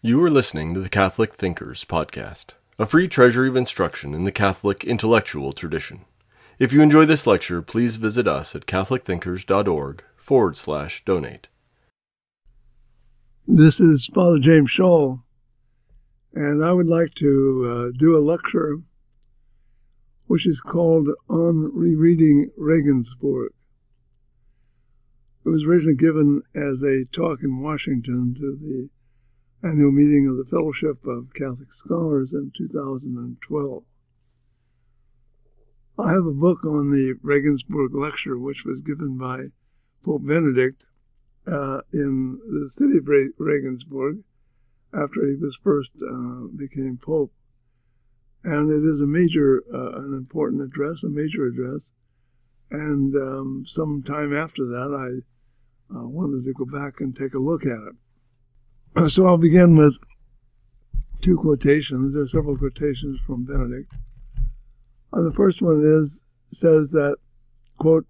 You are listening to the Catholic Thinkers Podcast, a free treasury of instruction in the Catholic intellectual tradition. If you enjoy this lecture, please visit us at catholicthinkers.org forward slash donate. This is Father James Schall, and I would like to uh, do a lecture which is called On Rereading Regensburg. It was originally given as a talk in Washington to the annual meeting of the Fellowship of Catholic Scholars in 2012. I have a book on the Regensburg lecture, which was given by Pope Benedict uh, in the city of Regensburg after he was first uh, became Pope. And it is a major, uh, an important address, a major address. And um, some time after that, I uh, wanted to go back and take a look at it. So I'll begin with two quotations. There are several quotations from Benedict. Uh, the first one is says that, quote,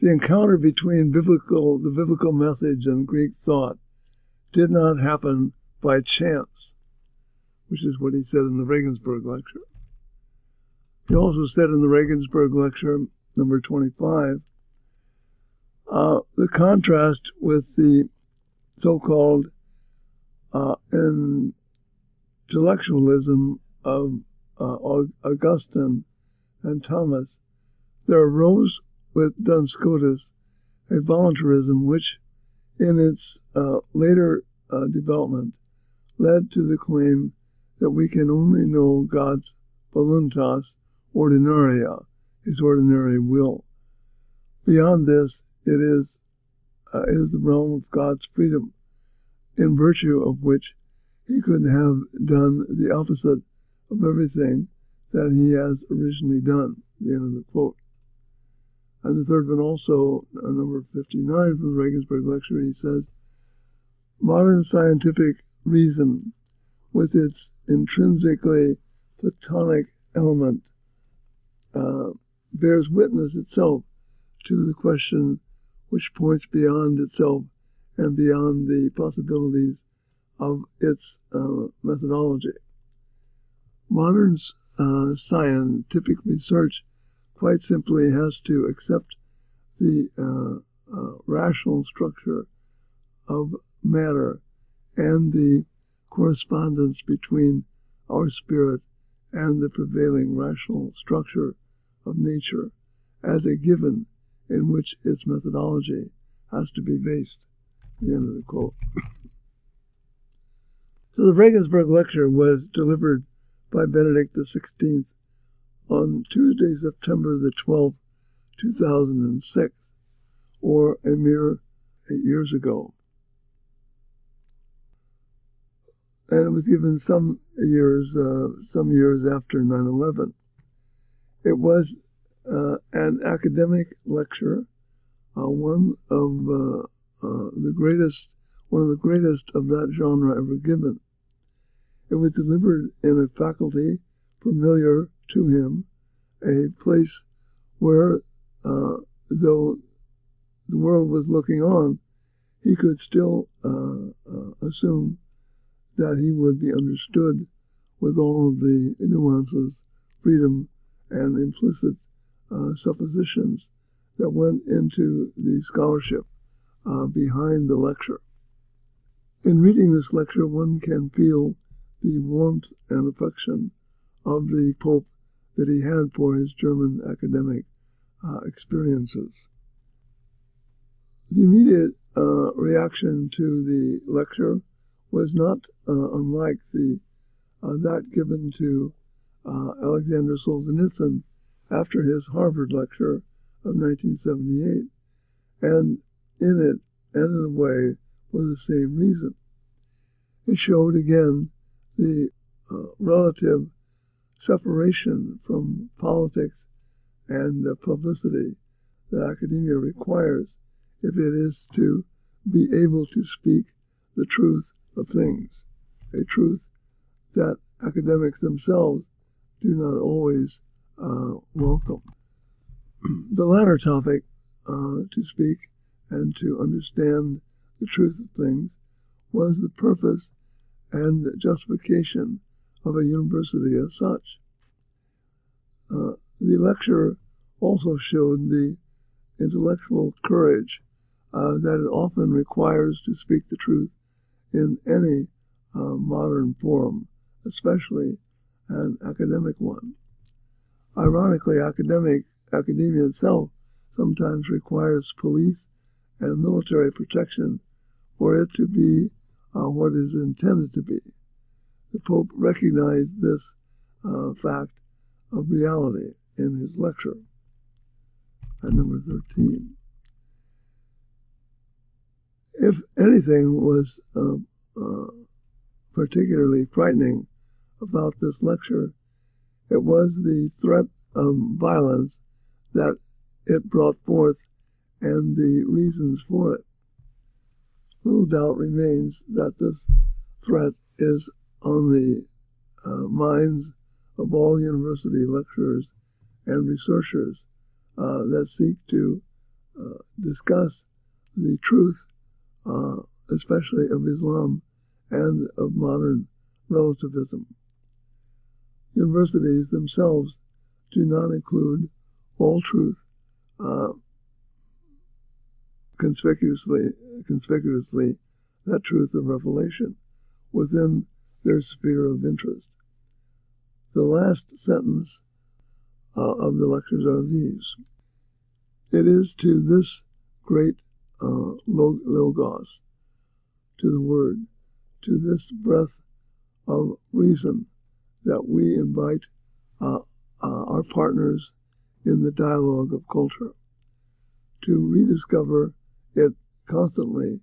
the encounter between biblical, the biblical message and Greek thought did not happen by chance, which is what he said in the Regensburg lecture. He also said in the Regensburg lecture, number 25, uh, the contrast with the so-called uh, intellectualism of uh, Augustine and Thomas, there arose with Duns Scotus a voluntarism which, in its uh, later uh, development, led to the claim that we can only know God's voluntas ordinaria, his ordinary will. Beyond this, it is uh, is the realm of God's freedom, in virtue of which he could have done the opposite of everything that he has originally done. The end of the quote. And the third one also, uh, number 59 from the Regensburg lecture, he says, modern scientific reason, with its intrinsically Platonic element, uh, bears witness itself to the question which points beyond itself and beyond the possibilities of its uh, methodology. Modern uh, scientific research quite simply has to accept the uh, uh, rational structure of matter and the correspondence between our spirit and the prevailing rational structure of nature as a given in which its methodology has to be based. The end of the quote. so the Regensburg lecture was delivered by Benedict XVI on Tuesday, September the 12th, 2006, or a mere eight years ago. And it was given some years, uh, some years after 9/11. It was uh, an academic lecture, uh, one of uh, uh, the greatest, one of the greatest of that genre ever given. It was delivered in a faculty familiar to him, a place where, uh, though the world was looking on, he could still assume that he would be understood with all of the nuances, freedom, and implicit uh, suppositions that went into the scholarship uh, behind the lecture. In reading this lecture, one can feel the warmth and affection of the Pope that he had for his German academic uh, experiences. The immediate uh, reaction to the lecture was not uh, unlike the uh, that given to uh, Alexander Solzhenitsyn after his Harvard lecture of 1978, and in it, and in a way, for the same reason. It showed again the uh, relative separation from politics and uh, publicity that academia requires if it is to be able to speak the truth of things, a truth that academics themselves do not always uh, welcome. the latter topic, uh, to speak and to understand the truth of things, was the purpose and justification of a university as such. Uh, the lecture also showed the intellectual courage uh, that it often requires to speak the truth in any uh, modern forum, especially an academic one. Ironically, academic academia itself sometimes requires police and military protection for it to be uh, what is intended to be. The Pope recognized this uh, fact of reality in his lecture at number 13. If anything was uh, uh, particularly frightening about this lecture, it was the threat of violence that it brought forth and the reasons for it. Little doubt remains that this threat is on the uh, minds of all university lecturers and researchers uh, that seek to uh, discuss the truth, uh, especially of Islam and of modern relativism. Universities themselves do not include all truth uh, conspicuously, conspicuously that truth of revelation within their sphere of interest. The last sentence uh, of the lectures are these. It is to this great uh, logos, to the word, to this breath of reason that we invite uh, uh, our partners in the dialogue of culture. To rediscover it constantly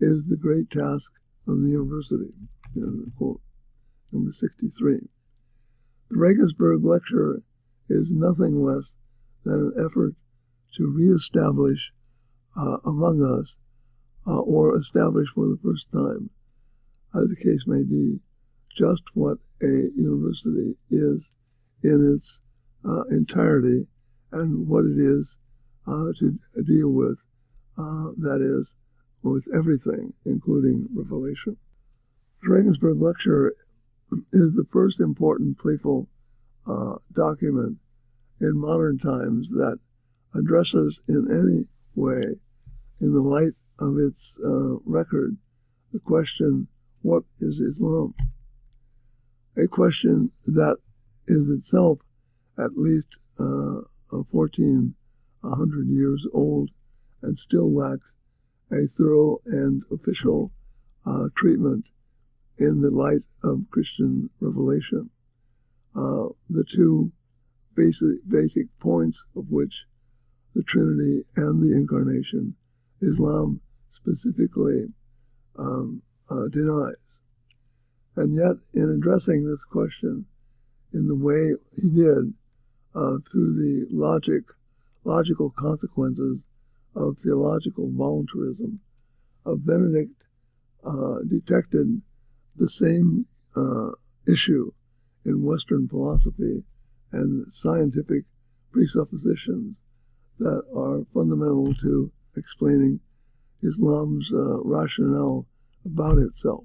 is the great task of the university. Quote, number 63. The Regensburg Lecture is nothing less than an effort to reestablish uh, among us, uh, or establish for the first time, as the case may be, just what a university is in its uh, entirety and what it is uh, to deal with, uh, that is, with everything, including revelation. The Regensburg Lecture is the first important playful uh, document in modern times that addresses in any way, in the light of its uh, record, the question, what is Islam? A question that is itself at least uh, 1400 years old and still lacks a thorough and official uh, treatment in the light of Christian revelation. Uh, the two basic, basic points of which the Trinity and the Incarnation, Islam specifically um, uh, denies. And yet, in addressing this question in the way he did, uh, through the logic, logical consequences of theological voluntarism, of Benedict uh, detected the same uh, issue in Western philosophy and scientific presuppositions that are fundamental to explaining Islam's uh, rationale about itself.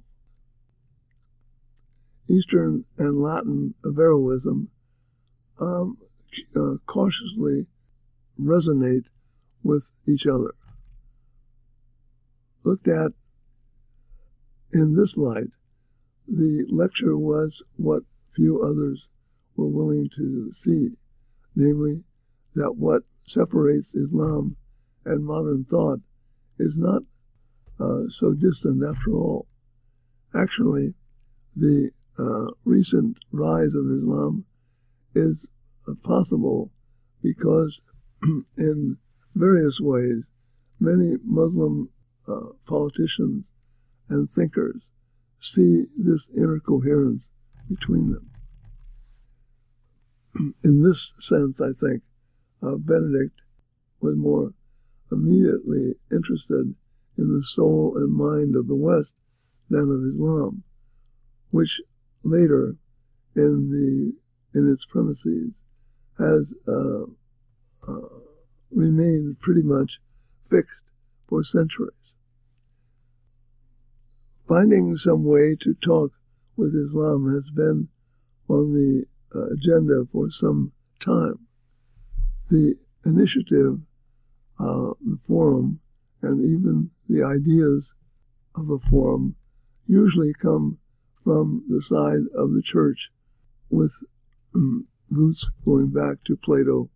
Eastern and Latin Averroism um, uh, cautiously resonate with each other. Looked at in this light, the lecture was what few others were willing to see, namely, that what separates Islam and modern thought is not uh, so distant after all. Actually, the uh, recent rise of Islam is possible because, in various ways, many Muslim uh, politicians and thinkers see this inner coherence between them. In this sense, I think uh, Benedict was more immediately interested in the soul and mind of the West than of Islam, which later, in the in its premises, has uh, uh, remained pretty much fixed for centuries. Finding some way to talk with Islam has been on the uh, agenda for some time. The initiative, uh, the forum, and even the ideas of a forum usually come from the side of the church with um, roots going back to Plato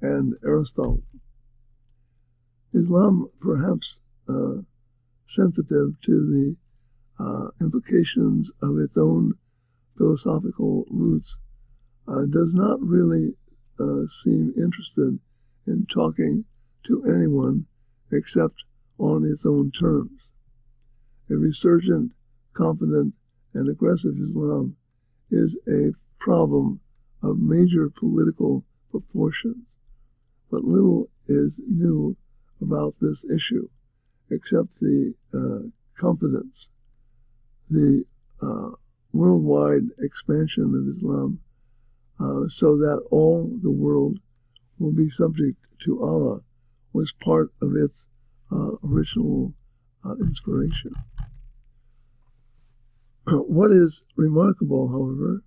and Aristotle. Islam, perhaps uh, sensitive to the uh, implications of its own philosophical roots, uh, does not really uh, seem interested in talking to anyone except on its own terms. A resurgent, confident, and aggressive Islam is a problem of major political proportions, but little is new about this issue except the uh, confidence, the uh, worldwide expansion of Islam, uh, so that all the world will be subject to Allah, was part of its uh, original uh, inspiration. what is remarkable, however,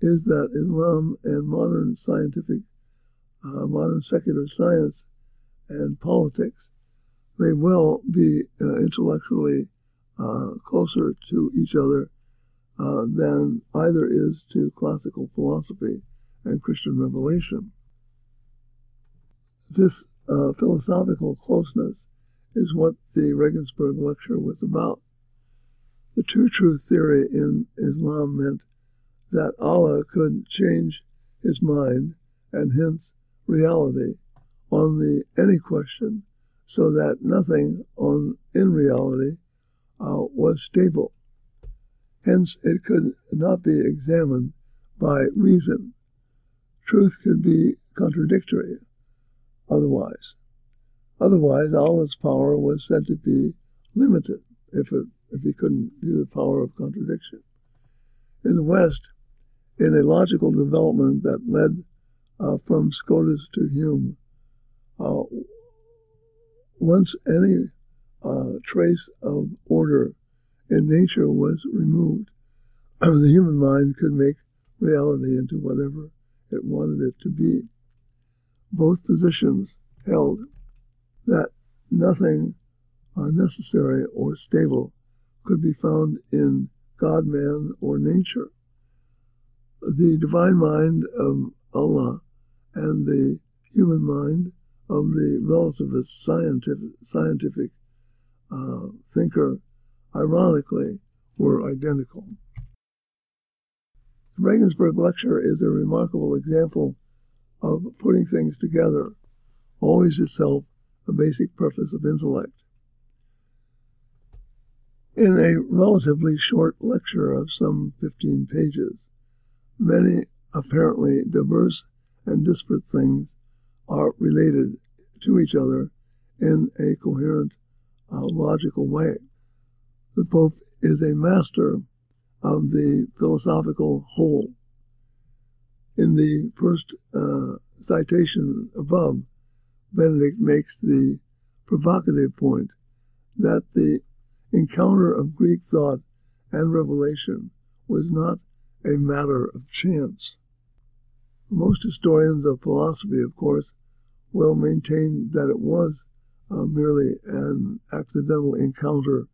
is that Islam and modern scientific, uh, modern secular science and politics may well be uh, intellectually uh, closer to each other uh, than either is to classical philosophy and Christian revelation. This uh, philosophical closeness is what the Regensburg lecture was about. The two truth theory in Islam meant that Allah could change his mind and hence reality on the any question so that nothing on in reality uh, was stable. Hence, it could not be examined by reason. Truth could be contradictory otherwise. Otherwise, Allah's power was said to be limited if, it, if he couldn't do the power of contradiction. In the West, in a logical development that led uh, from Scotus to Hume, uh, once any uh, trace of order in nature was removed, the human mind could make reality into whatever it wanted it to be. Both positions held that nothing unnecessary or stable could be found in God, man, or nature. The divine mind of Allah and the human mind of the relativist scientific, scientific uh, thinker, ironically, were identical. The Regensburg lecture is a remarkable example of putting things together, always itself a basic purpose of intellect. In a relatively short lecture of some 15 pages, many apparently diverse and disparate things are related to each other in a coherent, uh, logical way. The Pope is a master of the philosophical whole. In the first uh, citation above, Benedict makes the provocative point that the encounter of Greek thought and revelation was not a matter of chance. Most historians of philosophy, of course, will maintain that it was uh, merely an accidental encounter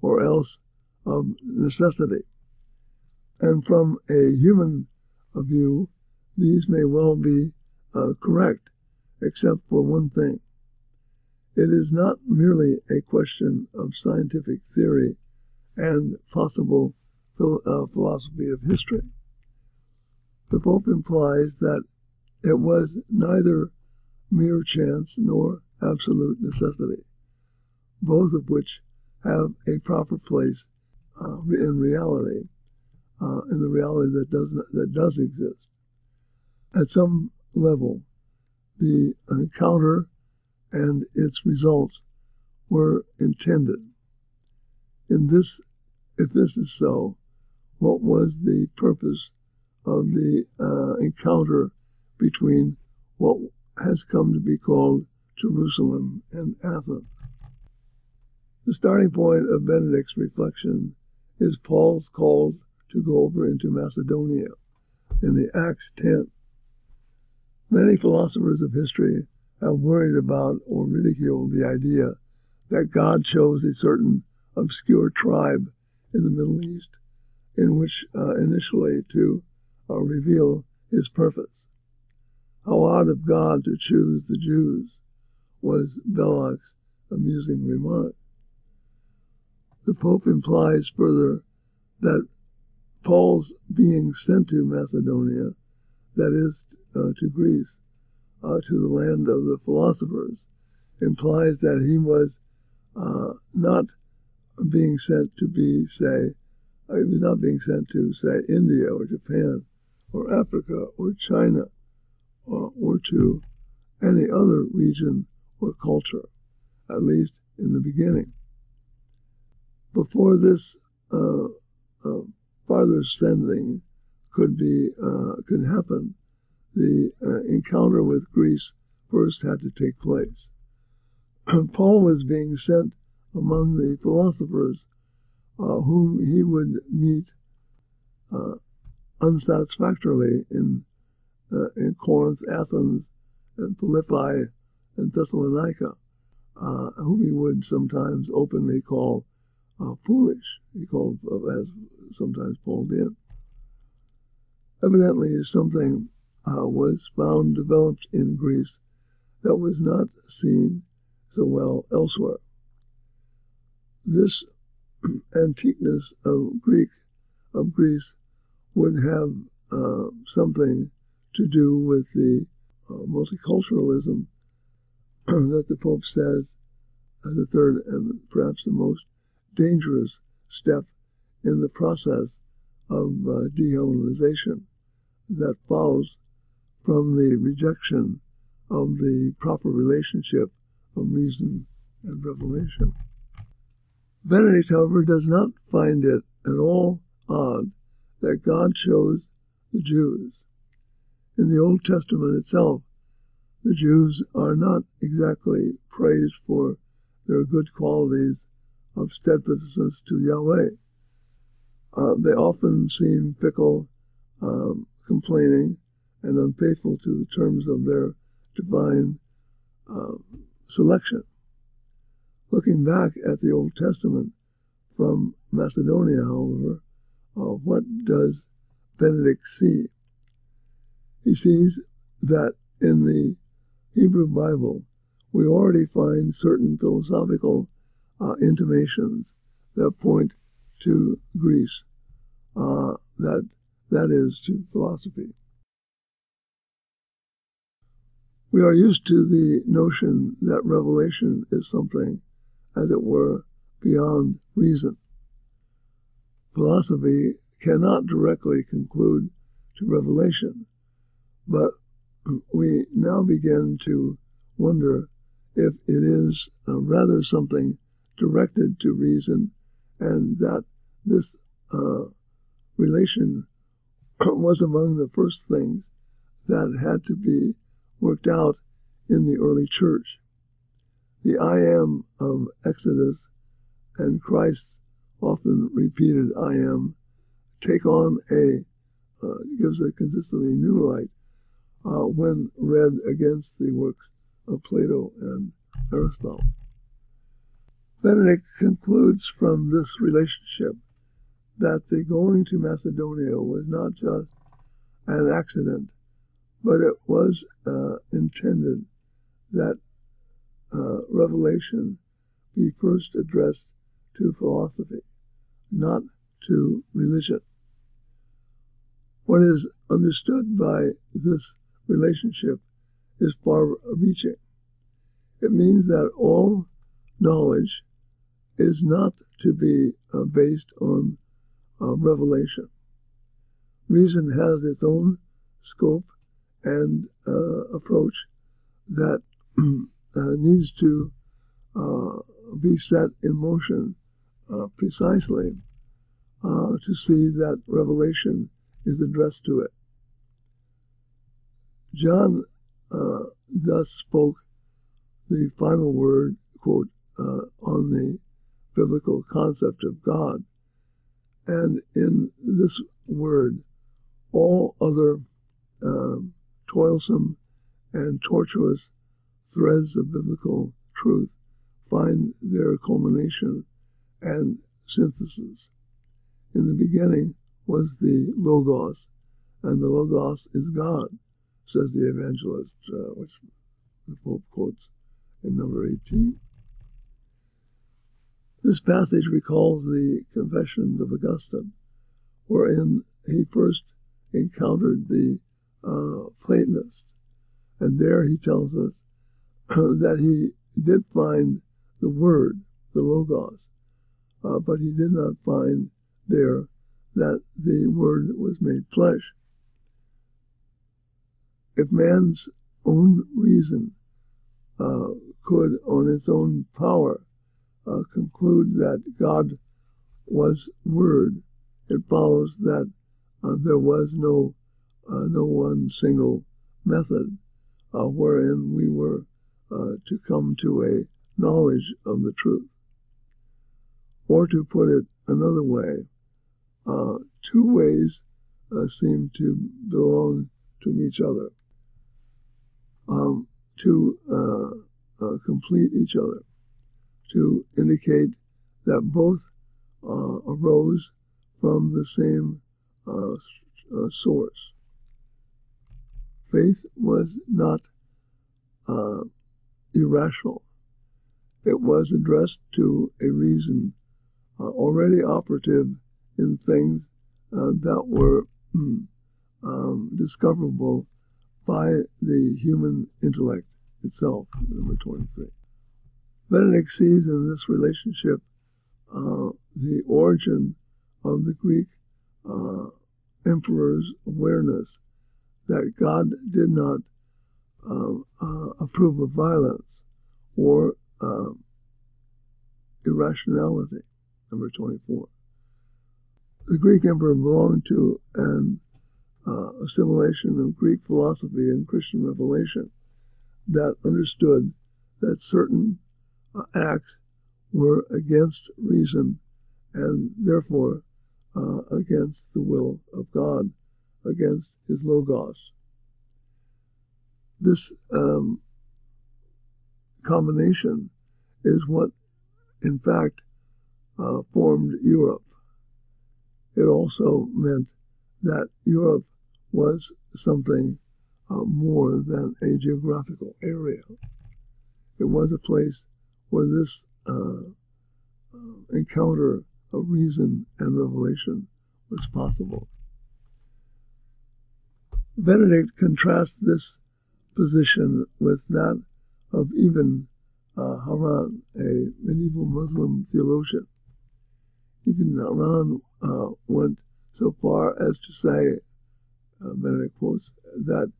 or else of necessity. And from a human view, these may well be uh, correct, except for one thing. It is not merely a question of scientific theory and possible uh, philosophy of history the Pope implies that it was neither mere chance nor absolute necessity, both of which have a proper place uh, in reality, uh, in the reality that does not, that does exist. At some level, the encounter and its results were intended. In this, if this is so, what was the purpose of the uh, encounter between what has come to be called Jerusalem and Athens. The starting point of Benedict's reflection is Paul's call to go over into Macedonia in the Acts 10. Many philosophers of history have worried about or ridiculed the idea that God chose a certain obscure tribe in the Middle East in which uh, initially to uh, reveal his purpose. How odd of God to choose the Jews was Belloc's amusing remark. The Pope implies further that Paul's being sent to Macedonia, that is, uh, to Greece, uh, to the land of the philosophers, implies that he was uh, not being sent to be, say, uh, he was not being sent to, say, India or Japan or Africa or China or, or to any other region or culture, at least in the beginning. Before this uh, uh, farther sending could be uh, could happen, the uh, encounter with Greece first had to take place. Paul was being sent among the philosophers uh, whom he would meet uh, unsatisfactorily in uh, in Corinth, Athens, and Philippi, and Thessalonica, uh, whom he would sometimes openly call uh, foolish. He called, as sometimes Paul did. Evidently, something uh, was found developed in Greece that was not seen so well elsewhere. This antiqueness of Greek of Greece would have uh, something to do with the uh, multiculturalism that the Pope says as a third and perhaps the most dangerous step in the process of uh, dehellenization that follows from the rejection of the proper relationship of reason and revelation. Benedict, however, does not find it at all odd that God chose the Jews. In the Old Testament itself, the Jews are not exactly praised for their good qualities of steadfastness to Yahweh. Uh, they often seem fickle, um, complaining, and unfaithful to the terms of their divine uh, selection. Looking back at the Old Testament from Macedonia, however, uh, what does Benedict see? He sees that in the Hebrew Bible, we already find certain philosophical uh, intimations that point to Greece, uh, that that is to philosophy. We are used to the notion that revelation is something, as it were, beyond reason. Philosophy cannot directly conclude to revelation, but we now begin to wonder if it is uh, rather something directed to reason and that this uh, relation was among the first things that had to be worked out in the early church. The I am of Exodus and Christ's often repeated I am take on a, uh, gives a consistently new light uh, when read against the works of Plato and Aristotle. Benedict concludes from this relationship that the going to Macedonia was not just an accident, but it was uh, intended that uh, revelation be first addressed to philosophy, not to religion. What is understood by this relationship is far reaching. It means that all knowledge is not to be uh, based on uh, revelation. Reason has its own scope and uh, approach that uh, needs to uh, be set in motion uh, precisely to see that revelation is addressed to it. John thus spoke the final word, quote, on the biblical concept of God. and in this word, all other toilsome and tortuous threads of biblical truth find their culmination and synthesis. In the beginning was the Logos, and the Logos is God, says the evangelist, uh, which the Pope quotes in number 18. This passage recalls the Confessions of Augustine, wherein he first encountered the uh, Platonist. And there he tells us that he did find the Word, the Logos, uh, but he did not find there that the Word was made flesh. If man's own reason uh, could, on its own power, uh, conclude that God was Word, it follows that uh, there was no uh, no one single method uh, wherein we were uh, to come to a knowledge of the truth. Or to put it another way, uh, two ways uh, seem to belong to each other, um, to uh, complete each other, to indicate that both arose from the same source. Faith was not uh, irrational. It was addressed to a reason uh, already operative in things uh, that were mm, um, discoverable by the human intellect itself, number 23. Benedict sees in this relationship uh, the origin of the Greek uh, emperor's awareness that God did not uh, uh, approve of violence or uh, irrationality. Number 24. The Greek emperor belonged to an uh, assimilation of Greek philosophy and Christian revelation that understood that certain uh, acts were against reason and therefore uh, against the will of God against his logos. This um, combination is what, in fact, uh, formed Europe. It also meant that Europe was something uh, more than a geographical area. It was a place where this uh, uh encounter of reason and revelation was possible. Benedict contrasts this position with that of Ibn uh, Hazm, a medieval Muslim theologian. Ibn Hazm uh, went so far as to say, uh, Benedict quotes, that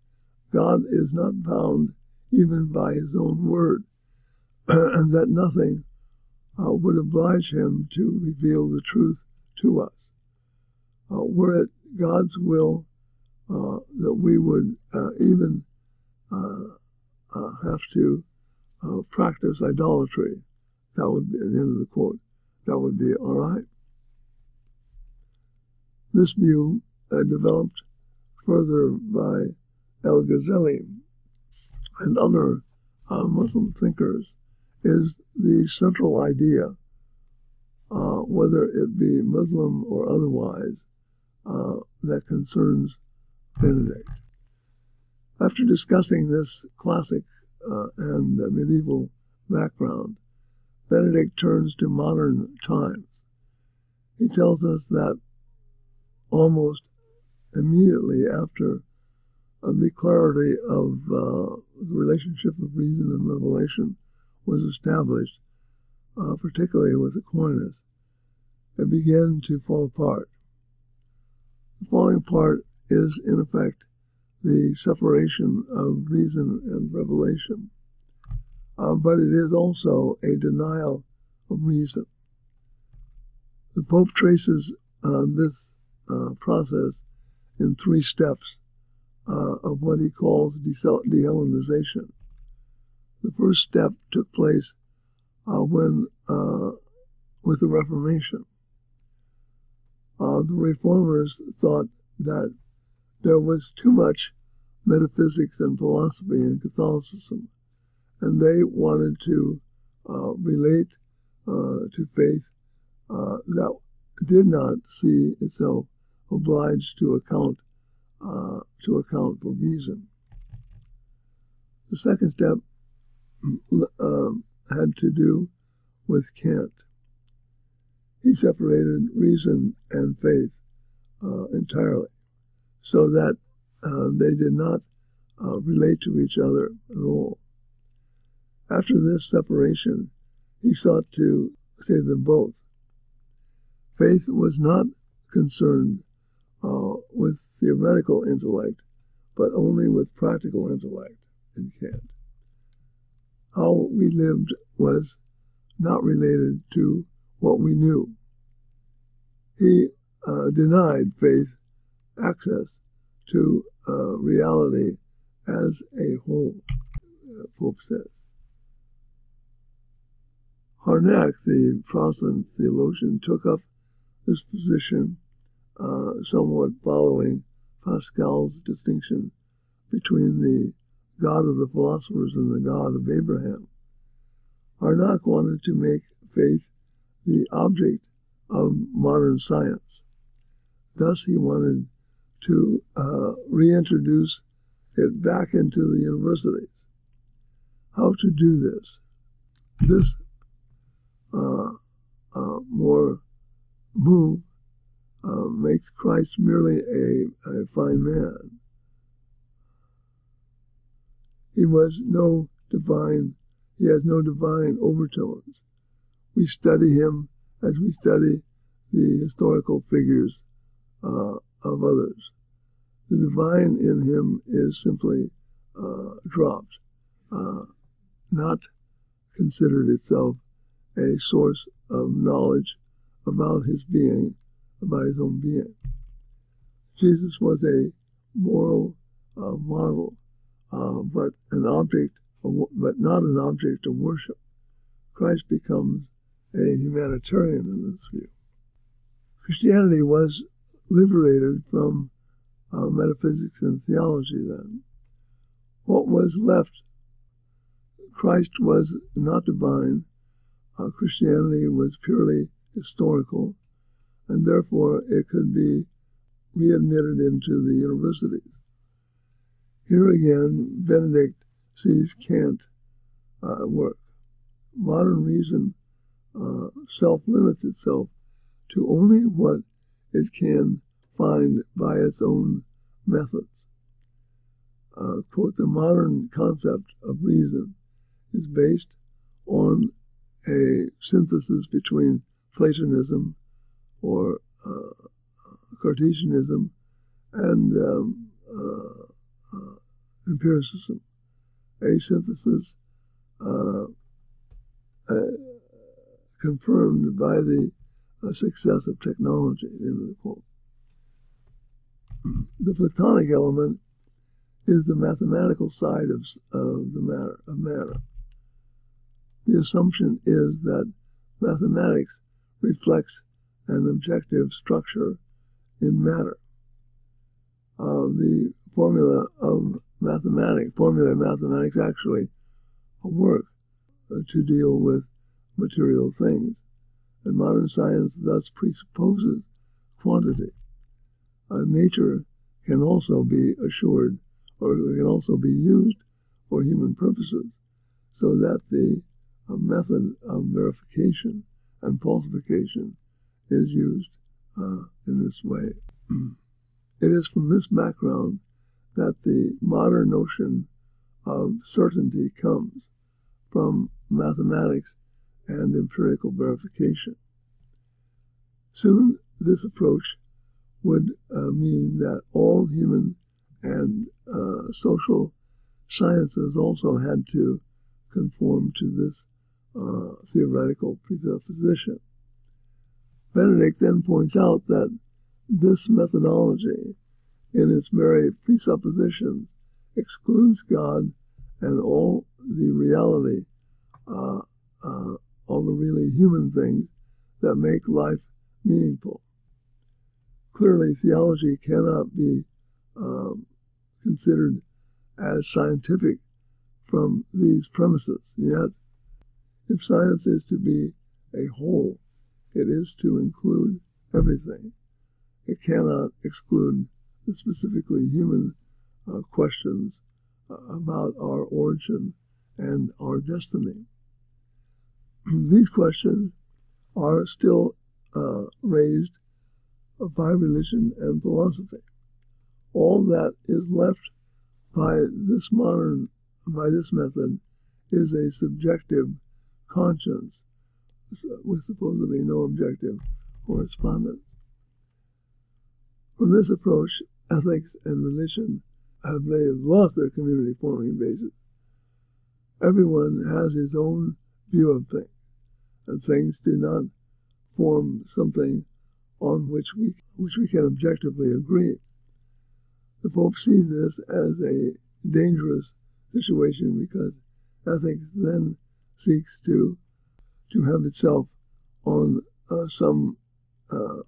God is not bound even by his own word, and that nothing uh, would oblige him to reveal the truth to us. Uh, were it God's will uh, that we would uh, even uh, have to practice idolatry. That would be, the end of the quote, that would be all right. This view developed further by El Ghazali and other uh, Muslim thinkers is the central idea, uh, whether it be Muslim or otherwise, uh, that concerns Benedict. After discussing this classic uh, and medieval background, Benedict turns to modern times. He tells us that almost immediately after the clarity of uh, the relationship of reason and revelation was established, uh, particularly with Aquinas, it began to fall apart. The falling apart is, in effect, the separation of reason and revelation. Uh, but it is also a denial of reason. The Pope traces uh, this uh, process in three steps uh, of what he calls de-Hellenization. The first step took place uh, when, uh, with the Reformation. The reformers thought that there was too much metaphysics and philosophy in Catholicism, and they wanted to uh, relate uh, to faith uh, that did not see itself obliged to account uh, to account for reason. The second step um, had to do with Kant. He separated reason and faith uh, entirely, so that uh, they did not uh, relate to each other at all. After this separation, he sought to save them both. Faith was not concerned uh, with theoretical intellect, but only with practical intellect in Kant. How we lived was not related to what we knew. He uh, denied faith access to uh, reality as a whole, uh, Pope says. Harnack, the Protestant theologian, took up this position uh, somewhat following Pascal's distinction between the God of the philosophers and the God of Abraham. Harnack wanted to make faith the object of modern science. Thus, he wanted to uh, reintroduce it back into the universities. How to do this? This uh, uh, more move uh, makes Christ merely a, a fine man. He was no divine, he has no divine overtones. We study him as we study the historical figures uh, of others. The divine in him is simply uh, dropped, uh, not considered itself a source of knowledge about his being, about his own being. Jesus was a moral uh, model, uh, but an object, of, but not an object of worship. Christ becomes a humanitarian in this view. Christianity was liberated from uh, metaphysics and theology then. What was left? Christ was not divine. Uh, Christianity was purely historical, and therefore it could be readmitted into the universities. Here again, Benedict sees Kant uh, work. Modern reason uh, self limits itself to only what it can find by its own methods. Uh, quote, the modern concept of reason is based on a synthesis between Platonism or uh, Cartesianism and um, uh, uh empiricism, a synthesis uh, uh, confirmed by the success of technology, the end of the quote. The Platonic element is the mathematical side of, of the matter of matter. The assumption is that mathematics reflects an objective structure in matter. Uh, the formula of mathematics, formula of mathematics actually work uh, to deal with material things. And modern science thus presupposes quantity. Uh, nature can also be assured or can also be used for human purposes so that the uh, method of verification and falsification is used uh, in this way. it is from this background that the modern notion of certainty comes from mathematics and empirical verification. Soon, this approach would uh, mean that all human and uh, social sciences also had to conform to this uh, theoretical presupposition. Benedict then points out that this methodology, in its very presupposition, excludes God and all the reality, uh, uh, all the really human things that make life meaningful. clearly, theology cannot be um, considered as scientific from these premises. Yet, if science is to be a whole, it is to include everything. It cannot exclude the specifically human uh, questions uh, about our origin and our destiny. These questions are still uh, raised by religion and philosophy. All that is left by this modern, by this method, is a subjective conscience with supposedly no objective correspondence. From this approach, ethics and religion have they lost their community forming basis. Everyone has his own view of things, and things do not form something on which we which we can objectively agree. The Pope sees this as a dangerous situation because ethics then seeks to to have itself on uh, some uh,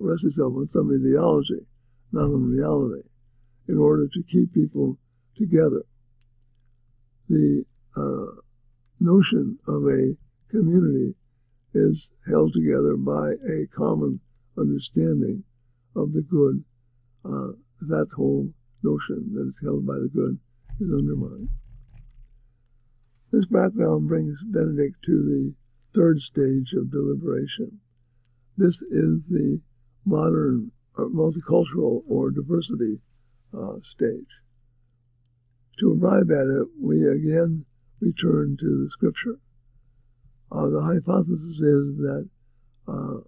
rest itself on some ideology, not on reality, in order to keep people together. The uh, notion of a community is held together by a common understanding of the good. Uh, that whole notion that is held by the good is undermined. This background brings Benedict to the third stage of deliberation. This is the modern uh, multicultural or diversity uh, stage. To arrive at it, we again return to the scripture. Uh, the hypothesis is that uh,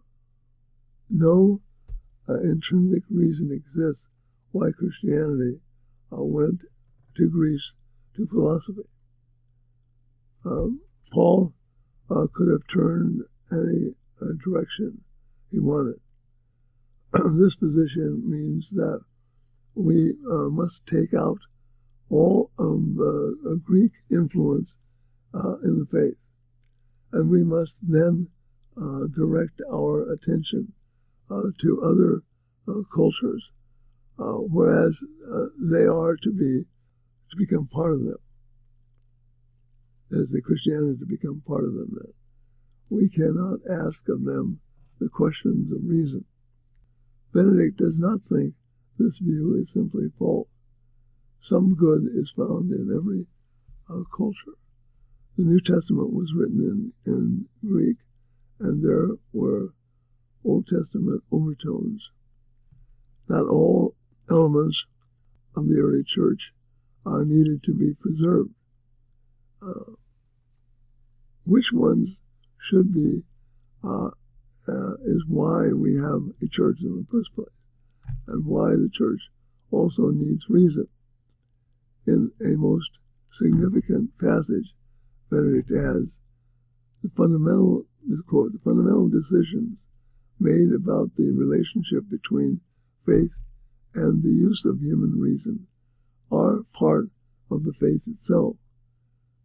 no uh, intrinsic reason exists why Christianity uh, went to Greece to philosophy. Um, Paul could have turned any direction he wanted. this position means that we uh, must take out all of uh, Greek influence uh, in the faith. And we must then uh, direct our attention uh, to other uh, cultures, whereas they are to be to become part of them. As the Christianity to become part of them then. We cannot ask of them the questions of reason. Benedict does not think this view is simply false. Some good is found in every uh, culture. The New Testament was written in, in Greek, and there were Old Testament overtones. Not all elements of the early church are needed to be preserved. Uh, which ones should be uh, uh, is why we have a church in the first place, and why the church also needs reason. In a most significant passage, Benedict adds, the fundamental, quote, the fundamental decisions made about the relationship between faith and the use of human reason are part of the faith itself.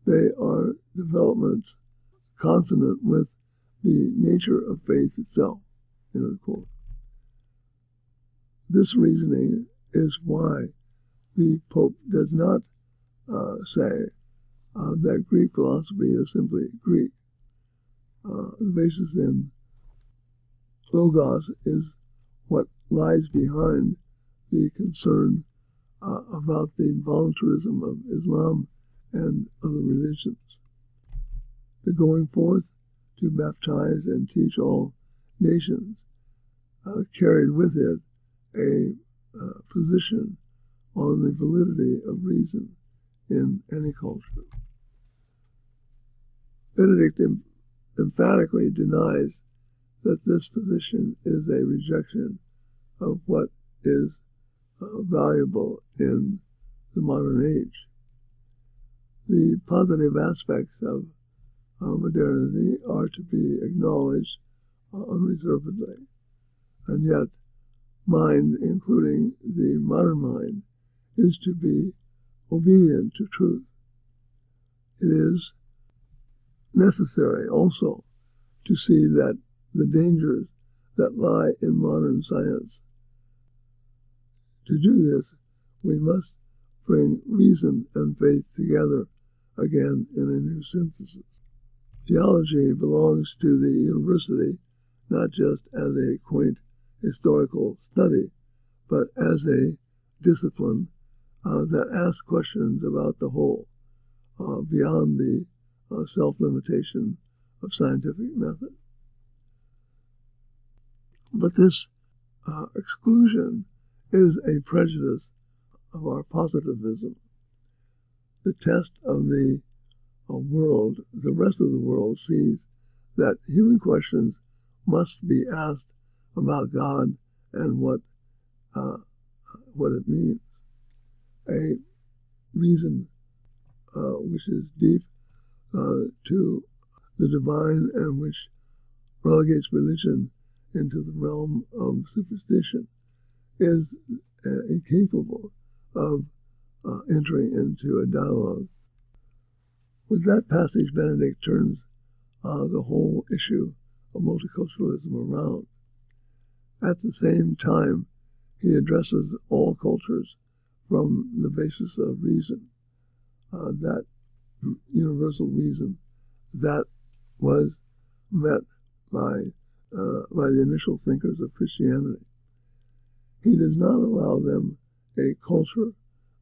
They are developments consonant with the nature of faith itself. End of the quote. This reasoning is why the Pope does not uh, say uh, that Greek philosophy is simply Greek. Uh, the basis in Logos is what lies behind the concern uh, about the voluntarism of Islam and other religions. The going forth to baptize and teach all nations, uh, carried with it a uh, position on the validity of reason in any culture. Benedict em- emphatically denies that this position is a rejection of what is uh, valuable in the modern age. The positive aspects of uh, modernity are to be acknowledged uh, unreservedly. And yet, mind, including the modern mind, is to be obedient to truth. It is necessary also to see that the dangers that lie in modern science. To do this, we must bring reason and faith together again in a new synthesis. Theology belongs to the university not just as a quaint historical study, but as a discipline uh, that ask questions about the whole, uh, beyond the uh, self limitation of scientific method. But this uh, exclusion is a prejudice of our positivism. The test of the uh, world, the rest of the world sees that human questions must be asked about God and what uh, what it means. A reason uh, which is deep uh, to the divine and which relegates religion into the realm of superstition is uh, incapable of uh, entering into a dialogue. With that passage, Benedict turns uh, the whole issue of multiculturalism around. At the same time, he addresses all cultures from the basis of reason, uh, that universal reason that was met by uh, by the initial thinkers of Christianity. He does not allow them a culture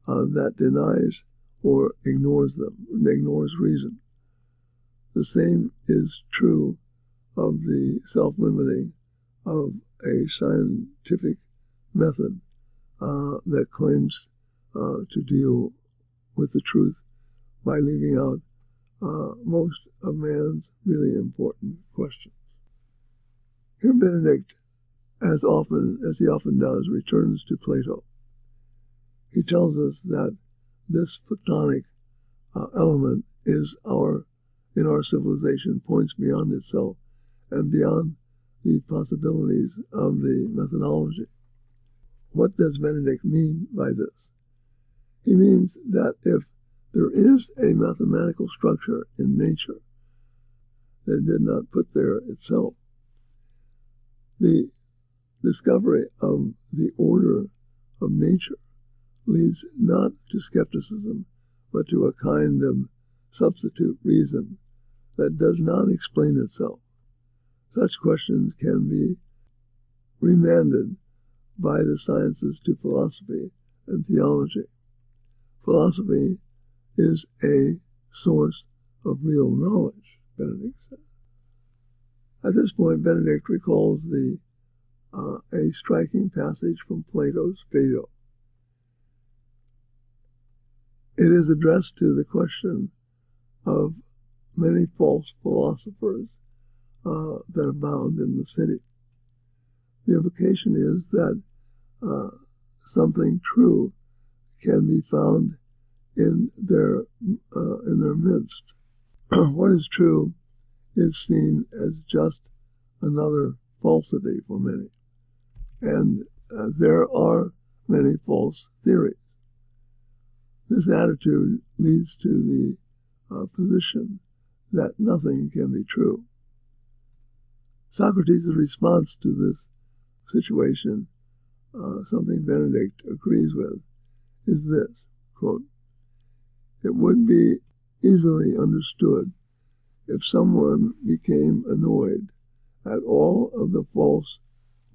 uh, that denies or ignores them, ignores reason. The same is true of the self limiting of a scientific method uh, that claims uh, to deal with the truth by leaving out uh, most of man's really important questions. Here, Benedict, as often as he often does, returns to Plato. He tells us that this Platonic uh, element is our in our civilization points beyond itself and beyond the possibilities of the methodology. What does Benedict mean by this? He means that if there is a mathematical structure in nature that it did not put there itself, the discovery of the order of nature leads not to skepticism, but to a kind of substitute reason that does not explain itself. Such questions can be remanded by the sciences to philosophy and theology. Philosophy is a source of real knowledge, Benedict said. At this point, Benedict recalls the uh, a striking passage from Plato's Phaedo. It is addressed to the question of many false philosophers uh, that abound in the city. The implication is that uh, something true can be found in their uh, in their midst. what is true is seen as just another falsity for many, and uh, there are many false theories. This attitude leads to the uh, position that nothing can be true. Socrates' response to this situation, uh, something Benedict agrees with, is this quote, It would be easily understood if someone became annoyed at all of the false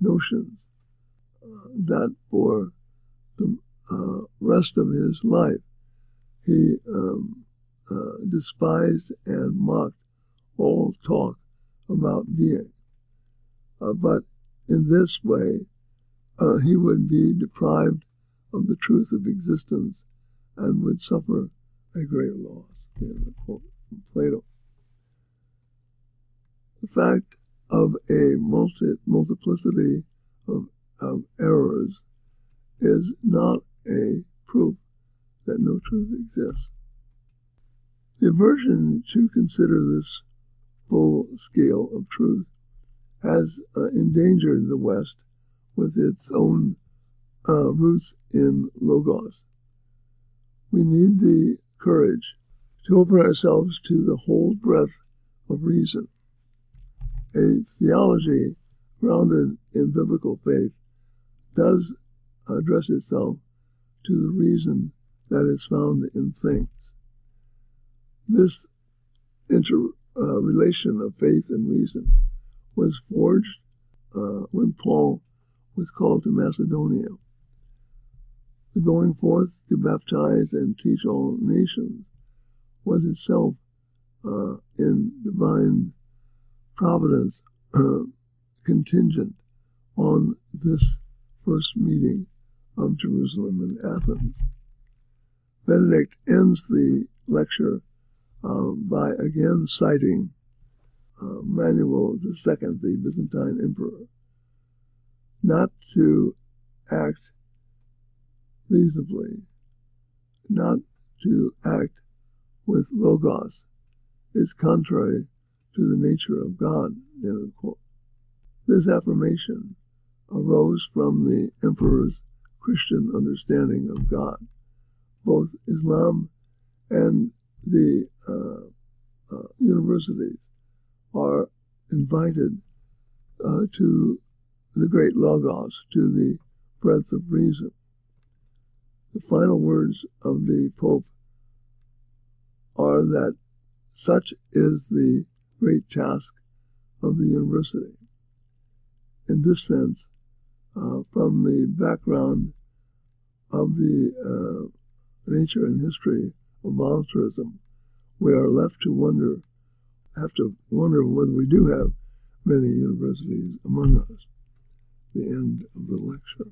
notions uh, that for the uh, rest of his life he um, uh, despised and mocked all talk about being. Uh, but in this way, uh, he would be deprived of the truth of existence and would suffer a great loss. Plato. The fact of a multi- multiplicity of, of errors is not a proof that no truth exists. The aversion to consider this full scale of truth has uh, endangered the West with its own uh, roots in Logos. We need the courage to open ourselves to the whole breadth of reason. A theology grounded in biblical faith, does address itself to the reason that is found in things. This interrelation uh, of faith and reason was forged uh, when Paul was called to Macedonia. The going forth to baptize and teach all nations was itself uh, in divine providence uh, contingent on this first meeting of Jerusalem and Athens. Benedict ends the lecture uh, by again citing uh, Manuel II, the Byzantine emperor, not to act reasonably, not to act with logos, is contrary to the nature of God. This affirmation arose from the emperor's Christian understanding of God. Both Islam and the uh, uh, universities are invited uh, to the great Logos, to the breadth of reason. The final words of the Pope are that such is the great task of the university. In this sense, uh, from the background of the uh, nature and history of voluntarism, we are left to wonder, have to wonder whether we do have many universities among us. The end of the lecture.